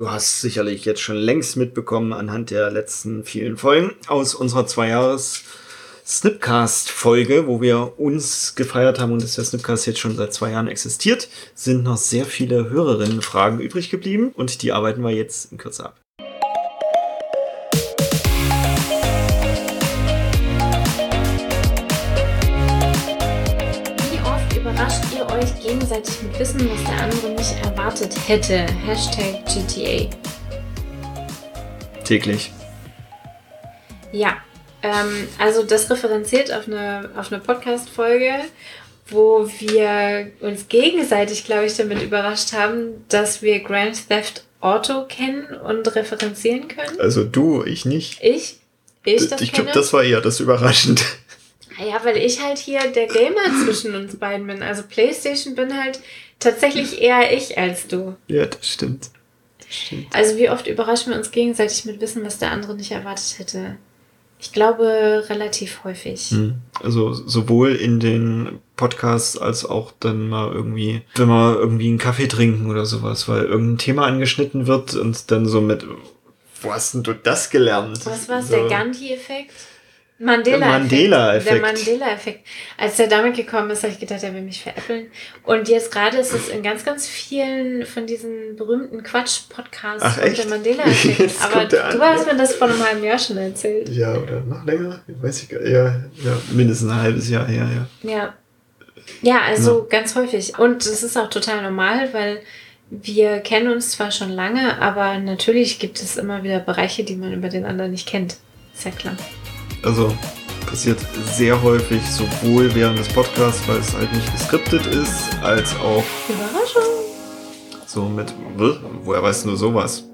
Du hast sicherlich jetzt schon längst mitbekommen anhand der letzten vielen Folgen aus unserer Zweijahres Snipcast-Folge, wo wir uns gefeiert haben und dass der Snipcast jetzt schon seit zwei Jahren existiert, sind noch sehr viele Hörerinnenfragen übrig geblieben und die arbeiten wir jetzt in Kürze ab. Überrascht ihr euch gegenseitig mit Wissen, was der andere nicht erwartet hätte? Hashtag GTA. Täglich. Ja, ähm, also das referenziert auf eine, auf eine Podcast-Folge, wo wir uns gegenseitig, glaube ich, damit überrascht haben, dass wir Grand Theft Auto kennen und referenzieren können. Also du, ich nicht. Ich? Ich das Ich glaube, das war eher das überraschend. Ja, weil ich halt hier der Gamer zwischen uns beiden bin. Also PlayStation bin halt tatsächlich eher ich als du. Ja, das stimmt. Das stimmt. Also wie oft überraschen wir uns gegenseitig mit Wissen, was der andere nicht erwartet hätte? Ich glaube relativ häufig. Hm. Also sowohl in den Podcasts als auch dann mal irgendwie, wenn wir irgendwie einen Kaffee trinken oder sowas, weil irgendein Thema angeschnitten wird und dann so mit, wo hast denn du das gelernt? Was war es, so. der Gandhi-Effekt? Mandela-Effekt. Der Mandela-Effekt. Als der damit gekommen ist, habe ich gedacht, er will mich veräppeln. Und jetzt gerade ist es in ganz, ganz vielen von diesen berühmten Quatsch-Podcasts und der Mandela-Effekt. Aber du an, hast ja. mir das vor einem halben Jahr schon erzählt. Ja, oder noch länger? Weiß ich gar nicht. Ja, ja, mindestens ein halbes Jahr her, ja. Ja. Ja, also ganz häufig. Und es ist auch total normal, weil wir kennen uns zwar schon lange, aber natürlich gibt es immer wieder Bereiche, die man über den anderen nicht kennt. Ist ja klar. Also passiert sehr häufig, sowohl während des Podcasts, weil es halt nicht geskriptet ist, als auch Überraschung. so mit, "Wh? woher weißt du nur sowas?